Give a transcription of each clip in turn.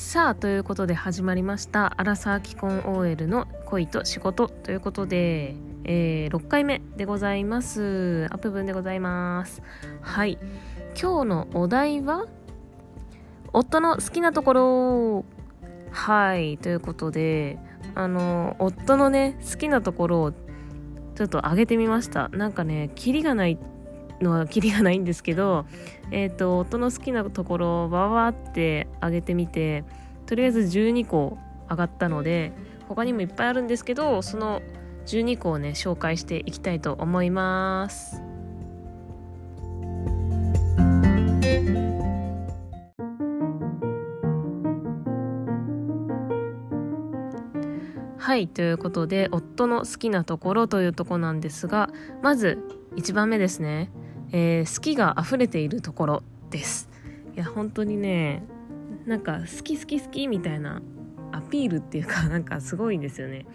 さあということで始まりましたアラサー既婚 OL の恋と仕事ということで、えー、6回目でございます。アップ分でございます。はい。今日のお題は夫の好きなところ。はい。ということであの夫のね好きなところをちょっと上げてみました。なんかねキリがないのはキリがないんですけど、えっ、ー、と、夫の好きなところをババって上げてみて、とりあえず12個上がったので、他にもいっぱいあるんですけど、その12個をね、紹介していきたいと思います。はい、ということで、夫の好きなところというとこなんですが、まず1番目ですね。えー、好きが溢れているところです。いや本当にねなんか好き好き好きみたいなアピールっていうか なんかすごいんですよね。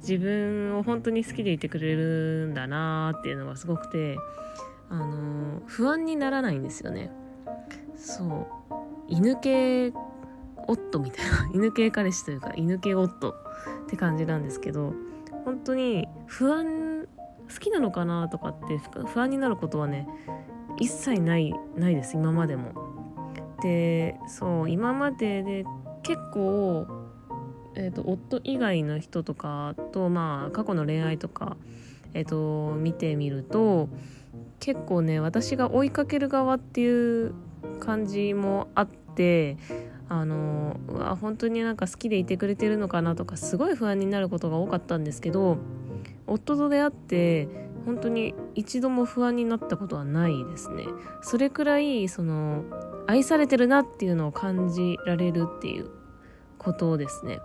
自分を本当に好きでいてくれるんだなーっていうのがすごくてあのー、不安にならないんですよね。そう。犬系夫みたいな 犬系彼氏というか犬系夫って感じなんですけど本当に不安好きなのかなとかって不安になることはね一切ないないです今までも。でそう今までで結構、えーと、夫以外の人とかとまあ過去の恋愛とか、えーと、見てみると結構ね私が追いかける側っていう感じもあってあのうわ本当になんか好きでいてくれてるのかなとかすごい不安になることが多かったんですけど夫と出会って本当に一度も不安になったことはないですね。それくらいその愛されてるなっていうのを感じられるっていうことですね。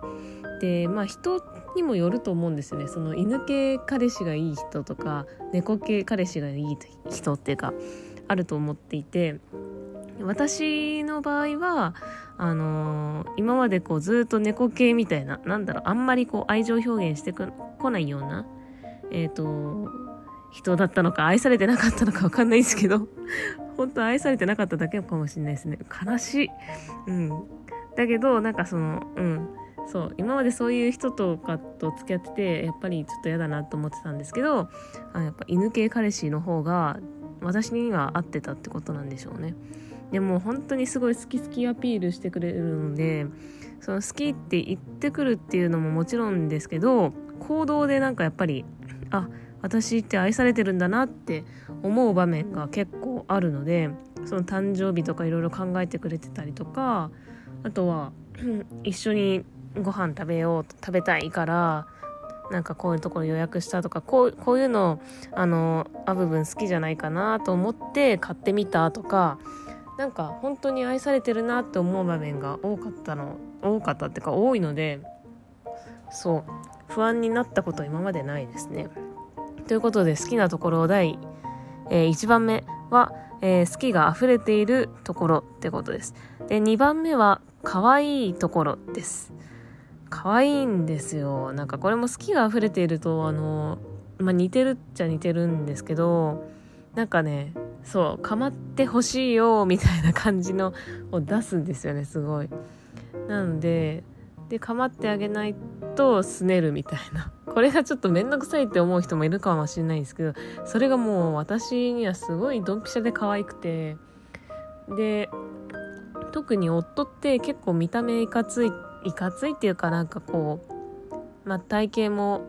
でまあ人にもよると思うんですよね。その犬系彼氏がいい人とか猫系彼氏がいい人っていうかあると思っていて。私の場合はあのー、今までこうずっと猫系みたいななんだろうあんまりこう愛情表現してこないようなえっ、ー、と、人だったのか愛されてなかったのかわかんないんですけど、本当愛されてなかっただけかもしれないですね。悲しい。うん。だけど、なんかその、うん。そう、今までそういう人とかと付き合ってて、やっぱりちょっと嫌だなと思ってたんですけど、あやっぱ犬系彼氏の方が私には合ってたってことなんでしょうね。でも本当にすごい好き好きアピールしてくれるので、その好きって言ってくるっていうのももちろんですけど、行動でなんかやっぱりあ私って愛されてるんだなって思う場面が結構あるのでその誕生日とかいろいろ考えてくれてたりとかあとは 一緒にご飯食べよう食べたいからなんかこういうところ予約したとかこうこういうのあのあ部分好きじゃないかなと思って買ってみたとかなんか本当に愛されてるなって思う場面が多かったの多かったっていうか多いのでそう不安になったこと今までないですね。ということで好きなところ第、えー、1番目は、えー、好きが溢れているところってことです。で、2番目は可愛いところです。可愛いんですよ。なんかこれも好きが溢れていると、あの、まあ、似てるっちゃ似てるんですけど、なんかね、そう、構ってほしいよ、みたいな感じのを出すんですよね、すごい。なので、で構ってあげないとすねるみたいな。これがちょっと面倒くさいって思う人もいるかもしれないんですけどそれがもう私にはすごいドンピシャで可愛くて。で特に夫って結構見た目いかついいかついっていうかなんかこう、まあ、体型も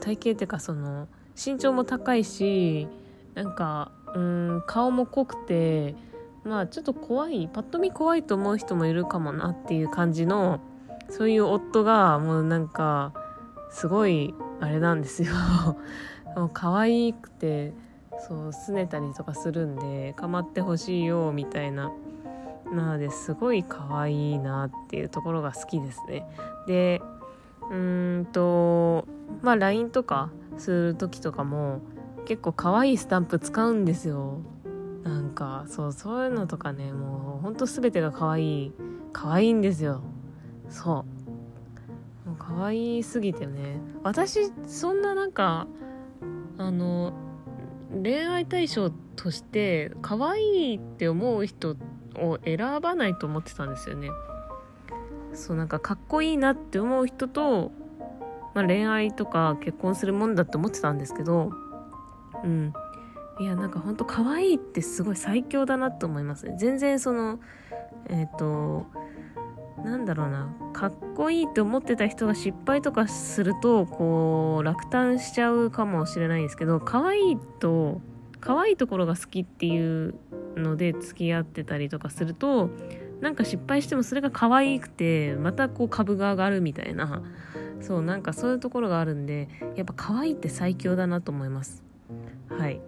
体型っていうかその身長も高いしなんかうん顔も濃くてまあちょっと怖いパッと見怖いと思う人もいるかもなっていう感じのそういう夫がもうなんかすごいあれなんですよ。もう可愛くてそう拗ねたりとかするんで構ってほしいよみたいな。なのですごい可愛いなっていうところが好きですね。でうんとまあ LINE とかする時とかも結構可愛いスタンプ使うんですよ。なんかそうそういうのとかねもうほんと全てが可愛い可愛いんですよ。そう。もう可愛すぎてね。私そんななんかあの恋愛対象として可愛いって思う人を選ばないと思ってたんですよね。そうなんかかっこいいなって思う人と、まあ、恋愛とか結婚するもんだって思ってたんですけどうん。いやなんかほんと可愛いってすごい最強だなと思いますね。全然そのえっ、ー、となんだろうな。かっこいいって思ってた人が失敗とかするとこう落胆しちゃうかもしれないんですけど可愛いと可愛いところが好きっていうので付き合ってたりとかするとなんか失敗してもそれが可愛くてまたこう株が上がるみたいな。そうなんかそういうところがあるんでやっぱ可愛いって最強だなと思います。はい。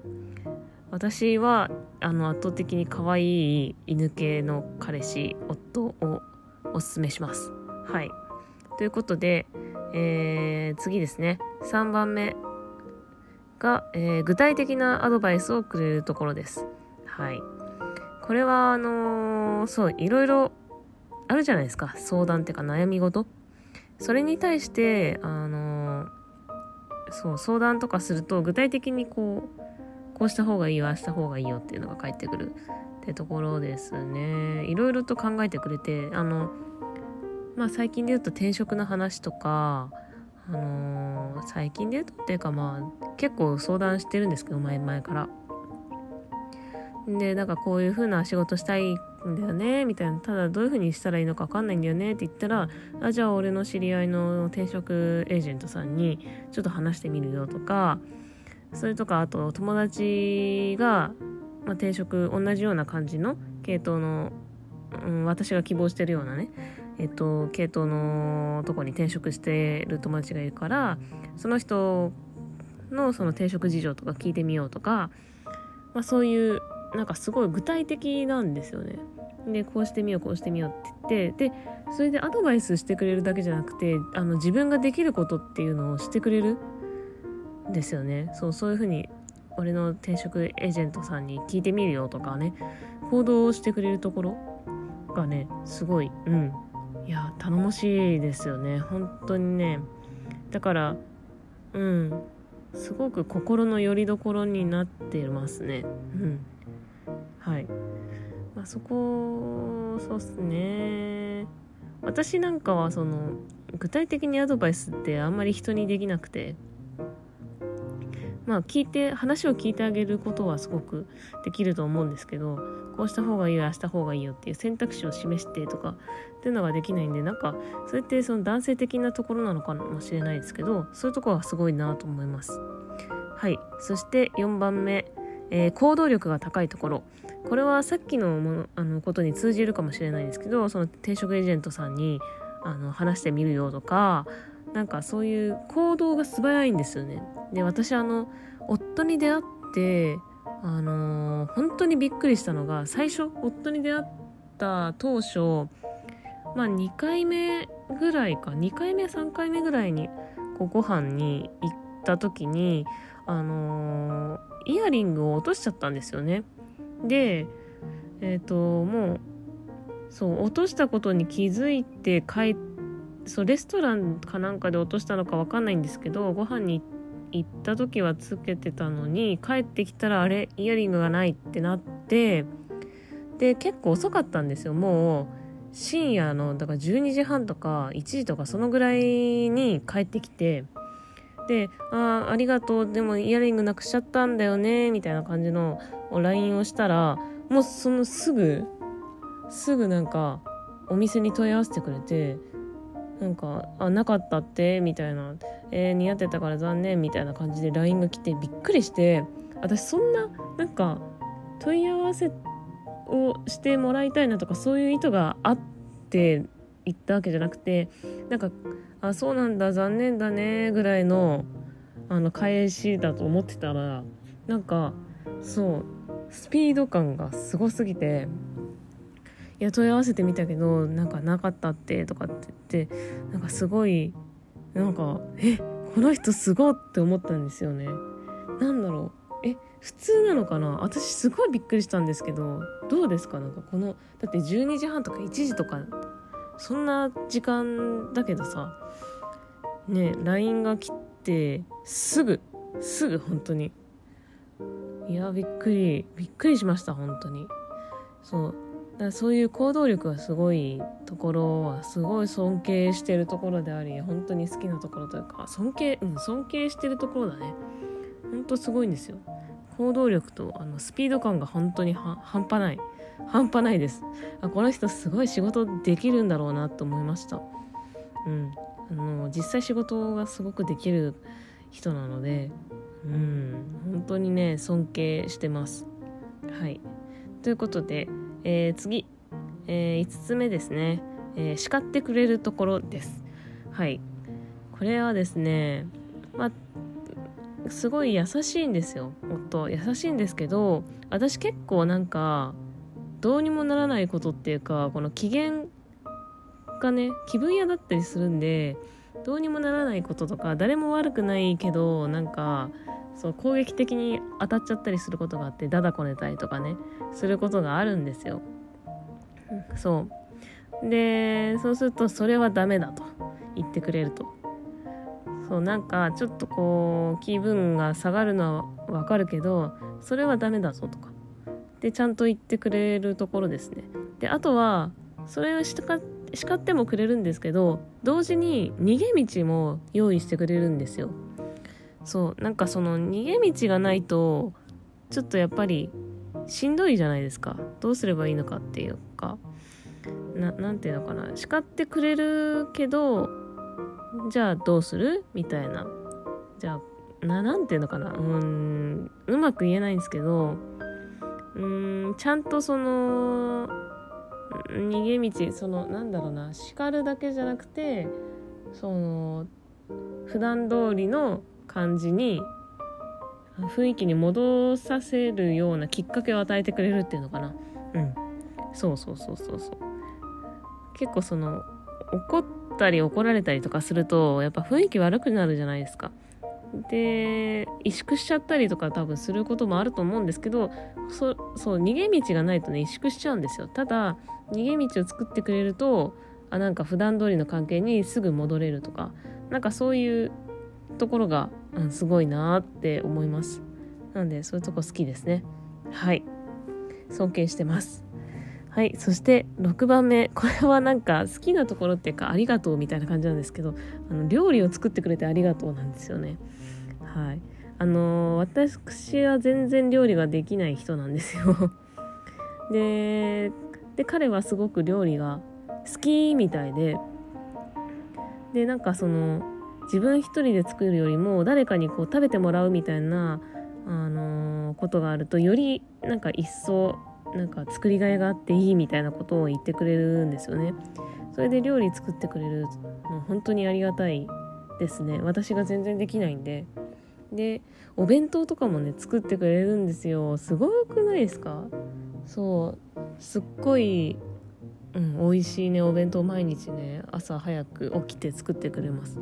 私はあの圧倒的に可愛い犬系の彼氏夫をおすすめします。はい。ということで、えー、次ですね。3番目が、えー、具体的なアドバイスをくれるところです。はい。これはあのー、そういろいろあるじゃないですか。相談っていうか悩み事。それに対してあのー、そう相談とかすると具体的にこうこうした方がいいよああした方がいいよっていうのが返ってくるってところですね。いろいろと考えてくれてあのまあ最近で言うと転職の話とかあのー、最近で言うとっていうかまあ結構相談してるんですけど前々から。でなんかこういう風な仕事したいんだよねみたいな。ただどういう風にしたらいいのか分かんないんだよねって言ったらあじゃあ俺の知り合いの転職エージェントさんにちょっと話してみるよとかそれとかあと友達が、まあ、転職同じような感じの系統の、うん、私が希望してるようなねえっと系統のとこに転職してる友達がいるからその人のその転職事情とか聞いてみようとか、まあ、そういうなんかすごい具体的なんですよね。でこうしてみようこうしてみようって言ってでそれでアドバイスしてくれるだけじゃなくてあの自分ができることっていうのをしてくれるんですよねそうそういうふうに俺の転職エージェントさんに聞いてみるよとかね行動してくれるところがねすごいうん。いや頼もしいですよね。本当にね。だからうん。すごく心の拠り所になってますね。うん。はい。まあそこそうっすね。私なんかはその具体的にアドバイスってあんまり人にできなくて。まあ聞いて話を聞いてあげることはすごくできると思うんですけどこうした方がいいよあした方がいいよっていう選択肢を示してとかっていうのができないんでなんかそれってその男性的なところなのかもしれないですけどそういうところはすごいなと思います。はい。そして4番目、えー、行動力が高いところ。これはさっきのものあのことに通じるかもしれないですけどその転職エージェントさんにあの話してみるよとかなんかそういう行動が素早いんですよね。で私あの夫に出会ってあのー、本当にびっくりしたのが最初夫に出会った当初まあ2回目ぐらいか2回目3回目ぐらいにこうご飯に行った時にあのー、イヤリングを落としちゃったんですよね。でえっ、ー、ともうそう落としたことに気づいて帰そうレストランかなんかで落としたのか分かんないんですけどご飯に行った時はつけてたのに帰ってきたらあれイヤリングがないってなってで結構遅かったんですよ。もう深夜のだから12時半とか1時とかそのぐらいに帰ってきてで「ああありがとう。でもイヤリングなくしちゃったんだよね」みたいな感じの LINE をしたらもうそのすぐすぐなんかお店に問い合わせてくれてなんか「あなかったって」みたいな「えー、似合ってたから残念」みたいな感じで LINE が来てびっくりして。私そんななんか問い合わせをしてもらいたいなとかそういう意図があって言ったわけじゃなくてなんか「あそうなんだ残念だね」ぐらいのあの返しだと思ってたらなんかそうスピード感がすごすぎていや問い合わせてみたけどなんかなかったってとかって言ってなんかすごいなんかえこの人すごって思ったんですよね。なんだろう。え普通なのかな。私すごいびっくりしたんですけどどうですか？なんかこのだって12時半とか1時とかそんな時間だけどさね LINE が来てすぐすぐ本当に。いやびっくりびっくりしました本当に。そう。だそういう行動力がすごいところはすごい尊敬してるところであり本当に好きなところというか尊敬うん尊敬してるところだね。本当すごいんですよ。行動力とあのスピード感が本当に半端ない半端ないです。あこの人すごい仕事できるんだろうなと思いました。うん。あの実際仕事がすごくできる人なのでうん。本当にね尊敬してます。はい。ということでえー、次、えー、5つ目ですね、えー、叱ってくれるところです。はい。これはですねまあすごい優しいんですよ。夫優しいんですけど私結構なんかどうにもならないことっていうかこの機嫌がね気分屋だったりするんでどうにもならないこととか誰も悪くないけどなんかそう攻撃的に当たっちゃったりすることがあってダダこねたりとかねすることがあるんですよ。そう。でそうするとそれはダメだと言ってくれると。そうなんかちょっとこう気分が下がるのはわかるけどそれはダメだぞとか。でちゃんと言ってくれるところですね。であとはそれを叱ってもくれるんですけど同時に逃げ道も用意してくれるんですよ。そうなんかその逃げ道がないとちょっとやっぱりしんどいじゃないですか。どうすればいいのかっていうか。何て言うのかな。叱ってくれるけどじゃあどうする？みたいな。じゃあ何て言うのかな。うんうまく言えないんですけどうんちゃんとその逃げ道そのなんだろうな。叱るだけじゃなくてその普段通りの感じに雰囲気に戻させるようなきっかけを与えてくれるっていうのかな。うん。そうそうそうそうそう。結構その怒ったり怒られたりとかするとやっぱ雰囲気悪くなるじゃないですか。で萎縮しちゃったりとか多分することもあると思うんですけどそそう逃げ道がないとね萎縮しちゃうんですよ。ただ逃げ道を作ってくれるとあなんか普段通りの関係にすぐ戻れるとかなんかそういうところが、うん、すごいなって思います。なんでそういうとこ好きですね。はい。尊敬してます。はい。そして6番目。これはなんか好きなところっていうかありがとうみたいな感じなんですけどあの料理を作ってくれてありがとうなんですよね。はい。あの、私は全然料理ができない人なんですよ。でで彼はすごく料理が好きみたいででなんかその自分一人で作るよりも誰かにこう食べてもらうみたいな、あのー、ことがあるとよりなんか一層なんか作りがいがあっていいみたいなことを言ってくれるんですよね。それで料理作ってくれるの本当にありがたいですね。私が全然できないんで。でお弁当とかもね作ってくれるんですよすごくないですか？そうすっごい、うん、美味しいねお弁当毎日ね朝早く起きて作ってくれます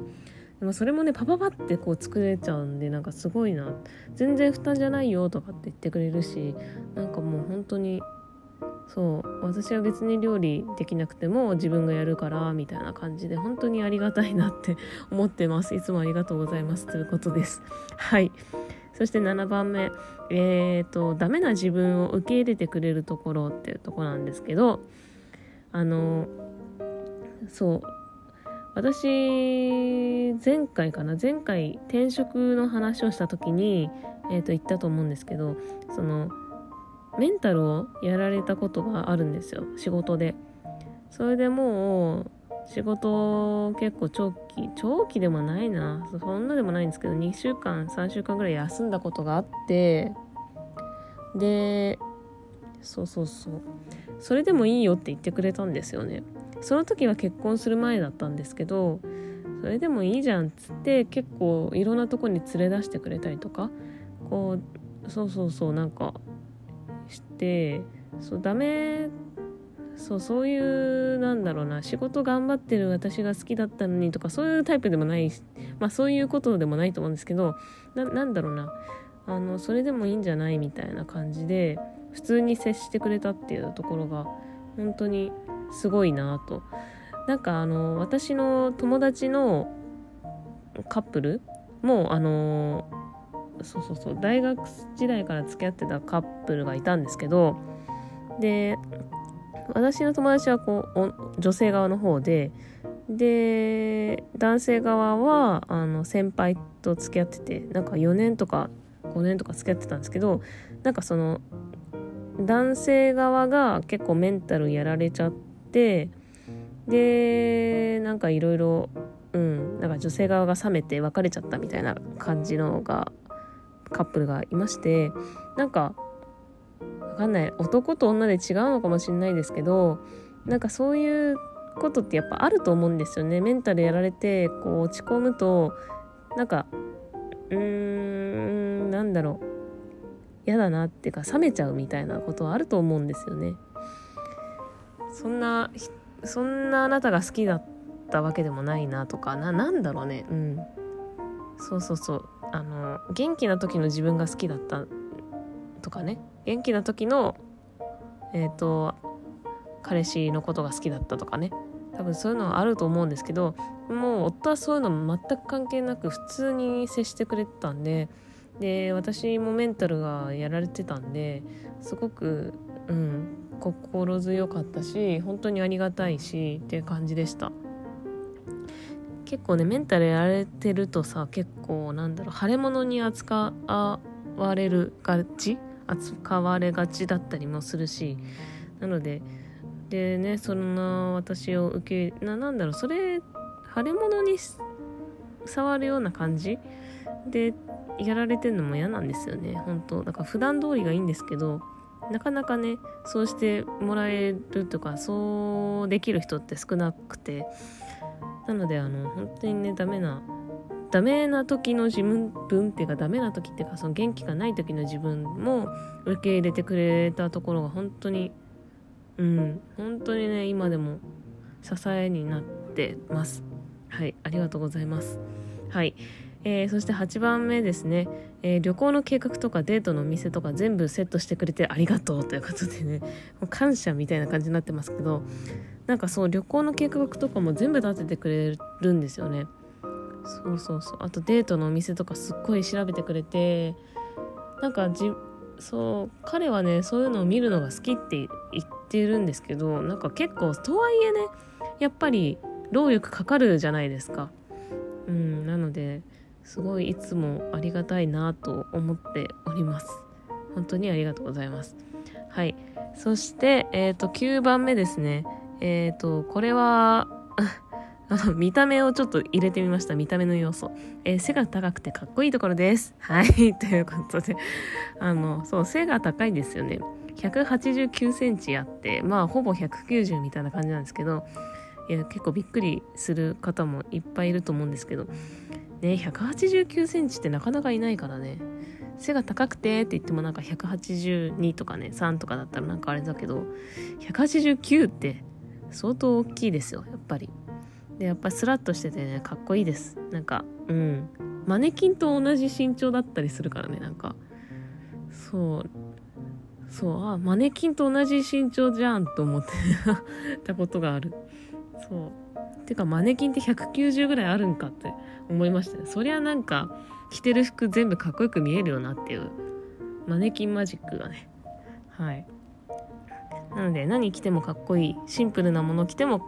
でもそれもねパパパってこう作れちゃうんでなんかすごいな。全然負担じゃないよとかって言ってくれるしなんかもう本当にそう私は別に料理できなくても自分がやるからみたいな感じで本当にありがたいなって 思ってます。いつもありがとうございます。ということです。はい。そして7番目。えっ、ー、とダメな自分を受け入れてくれるところっていうとこなんですけどあのそう私前回かな？前回転職の話をした時に、えー、と言ったと思うんですけどそのメンタルをやられたことがあるんですよ。仕事で。それでもう仕事結構長期長期でもないな。そんなでもないんですけど2週間3週間ぐらい休んだことがあって。でそうそうそう。それでもいいよって言ってくれたんですよね。その時は結婚する前だったんですけどそれでもいいじゃんっつって結構いろんなとこに連れ出してくれたりとかこうそうそうそうなんかしてそうダメそうそういうなんだろうな仕事頑張ってる私が好きだったのにとかそういうタイプでもないまあそういうことでもないと思うんですけどなんだろうなあのそれでもいいんじゃないみたいな感じで普通に接してくれたっていうところが本当にすごいなと。なんかあの私の友達のカップルもあのそうそうそう大学時代から付き合ってたカップルがいたんですけどで私の友達はこう女性側の方でで男性側はあの先輩と付き合っててなんか4年とか5年とか付き合ってたんですけどなんかその男性側が結構メンタルやられちゃってでなんかいろいろうんなんか女性側が冷めて別れちゃったみたいな感じのがカップルがいましてなんかわかんない男と女で違うのかもしれないですけどなんかそういうことってやっぱあると思うんですよね。メンタルやられてこう落ち込むとなんかうーんなんだろう。嫌だなっていうか冷めちゃうみたいなことはあると思うんですよね。そんなそんなあなたが好きだったわけでもないなとかななんだろうね。うん。そうそうそう。あの元気な時の自分が好きだったとかね。元気な時のえっ、ー、と彼氏のことが好きだったとかね。多分そういうのはあると思うんですけどもう夫はそういうの全く関係なく普通に接してくれてたんでで私もメンタルがやられてたんですごくうん。心強かったし本当にありがたいしっていう感じでした。結構ねメンタルやられてるとさ結構なんだろう腫れ物に扱われるがち扱われがちだったりもするしなのででねそんな私を受けななんだろうそれ腫れ物に触るような感じ？でやられてるのも嫌なんですよね本当。だから普段通りがいいんですけどなかなかねそうしてもらえるとかそうできる人って少なくて。なのであの本当にねダメなダメな時の自分っていうかダメな時っていうかその元気がない時の自分も受け入れてくれたところが本当にうん本当にね今でも支えになってます。はいありがとうございます。はい。えー、そして8番目ですね、えー、旅行の計画とかデートのお店とか全部セットしてくれてありがとうということでね。もう感謝みたいな感じになってますけどなんかそう旅行の計画とかも全部立ててくれるんですよね。そうそうそう。あとデートのお店とかすっごい調べてくれてなんかじそう彼はねそういうのを見るのが好きって言ってるんですけどなんか結構とはいえねやっぱり労力かかるじゃないですか。うんなのですごいいつもありがたいなと思っております本当にありがとうございますはいそしてえっ、ー、と9番目ですねえっ、ー、とこれは、見た目をちょっと入れてみました。見た目の要素。えー、背が高くてかっこいいところです。はい。ということで、あの、そう、背が高いんですよね。189センチあって、まあ、ほぼ190みたいな感じなんですけど、いや、結構びっくりする方もいっぱいいると思うんですけど、ね、189センチってなかなかいないからね。背が高くてって言ってもなんか182とかね、3とかだったらなんかあれだけど、189って相当大きいですよ、やっぱり。で、やっぱスラッとしててね、かっこいいです。なんか、うん。マネキンと同じ身長だったりするからね、なんか。そう。そう、あ、マネキンと同じ身長じゃんと思って たことがある。そう。てか、マネキンって190ぐらいあるんかって思いましたね。そりゃなんか、着てる服全部かっこよく見えるよなっていう、マネキンマジックがね。はい。なので、何着てもかっこいい。シンプルなもの着ても、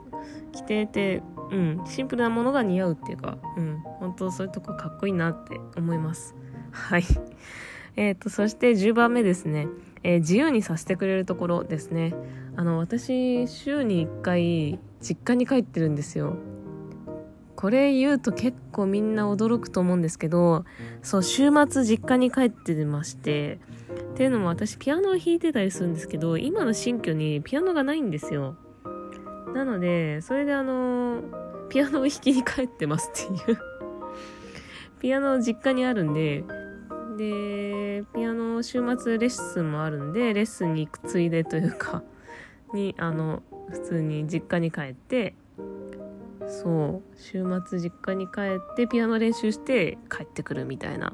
着てて、うん、シンプルなものが似合うっていうか、うん、本当そういうとこかっこいいなって思います。はい。えっ、ー、と、そして10番目ですね。えー、自由にさせてくれるところですね。あの、私、週に1回、実家に帰ってるんですよ。これ言うと結構みんな驚くと思うんですけど、そう、週末実家に帰ってまして、っていうのも私ピアノを弾いてたりするんですけど、今の新居にピアノがないんですよ。なので、それであの、ピアノを弾きに帰ってますっていうピアノ実家にあるんで、で、ピアノ週末レッスンもあるんで、レッスンに行くついでというかに、あの、普通に実家に帰って、そう。週末実家に帰ってピアノ練習して帰ってくるみたいな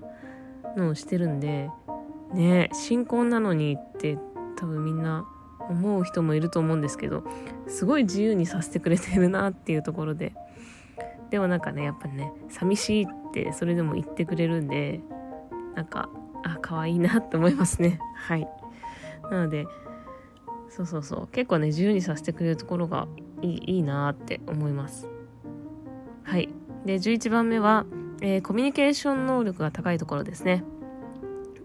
のをしてるんでね新婚なのにって多分みんな思う人もいると思うんですけどすごい自由にさせてくれてるなっていうところで。でもなんかねやっぱね寂しいってそれでも言ってくれるんでなんかあ可愛いなって思いますね。はい。なのでそうそうそう。結構ね自由にさせてくれるところがいいいいなって思います。はい。で11番目は、えー、コミュニケーション能力が高いところですね。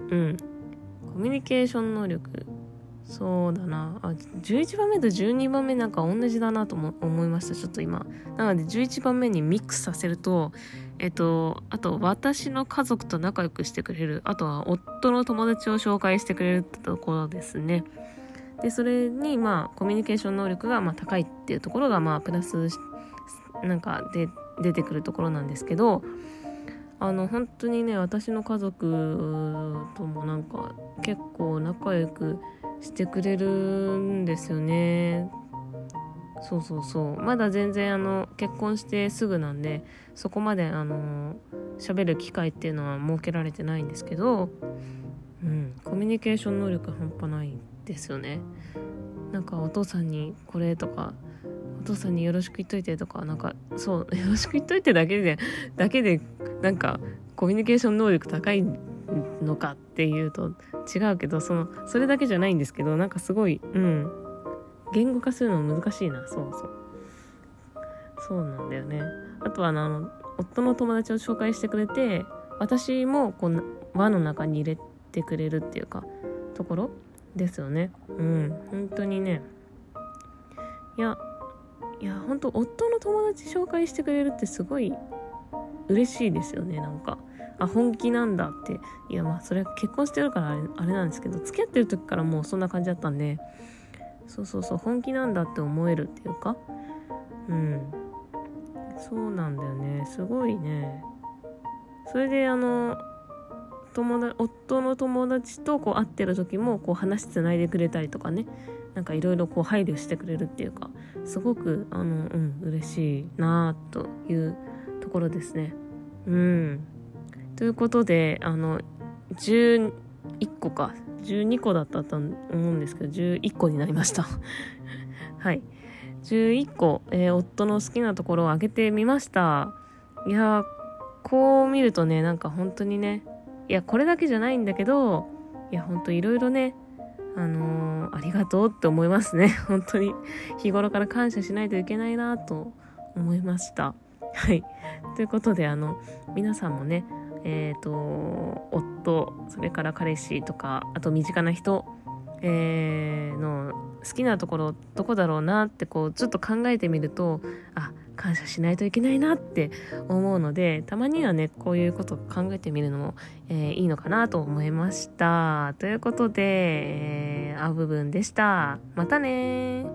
うん。コミュニケーション能力。そうだな。あ11番目と12番目なんか同じだなとも思いました。ちょっと今。なので11番目にミックスさせるとえっとあと私の家族と仲良くしてくれる。あとは夫の友達を紹介してくれるってところですね。でそれにまあコミュニケーション能力がまあ高いっていうところがまあプラスなんかで出てくるところなんですけどあの本当にね私の家族ともなんか結構仲良くしてくれるんですよね。そうそうそう。まだ全然あの結婚してすぐなんでそこまであの喋る機会っていうのは設けられてないんですけど、うん、コミュニケーション能力半端ないですよね。なんかお父さんにこれとかお父さんによろしく言っといてとかなんかそう よろしく言っといてだけでだけでなんかコミュニケーション能力高いのかっていうと違うけどそのそれだけじゃないんですけどなんかすごいうん。言語化するの難しいな。そうそう。そうなんだよね。あとはあの夫の友達を紹介してくれて私もこう輪の中に入れてくれるっていうかところですよね。うん。本当にね。いやいや本当夫の友達紹介してくれるってすごい嬉しいですよねなんか。あ本気なんだって。いやまあそれは結婚してるからあれなんですけど付き合ってる時からもうそんな感じだったんで。そうそうそう本気なんだって思えるっていうか。うん。そうなんだよね。すごいね。それであの友達夫の友達とこう会ってる時もこう話つないでくれたりとかね。なんかいろいろこう配慮してくれるっていうかすごくあのうん嬉しいなというところですねうんということで、あの、11個か、12個だったと思うんですけど、11個になりました。はい。11個、えー、夫の好きなところを挙げてみました。いやこう見るとね、なんか本当にね、いや、これだけじゃないんだけど、いや、本当いろいろね、あのー、ありがとうって思いますね。本当に日頃から感謝しないといけないなと思いました。はい。ということで、あの、皆さんもね、えっ、ー、と夫それから彼氏とかあと身近な人、えー、の好きなところどこだろうなってこうちょっと考えてみるとあ感謝しないといけないなって思うのでたまにはねこういうことを考えてみるのも、えー、いいのかなと思いました。ということで、えー、あ部分でした。またね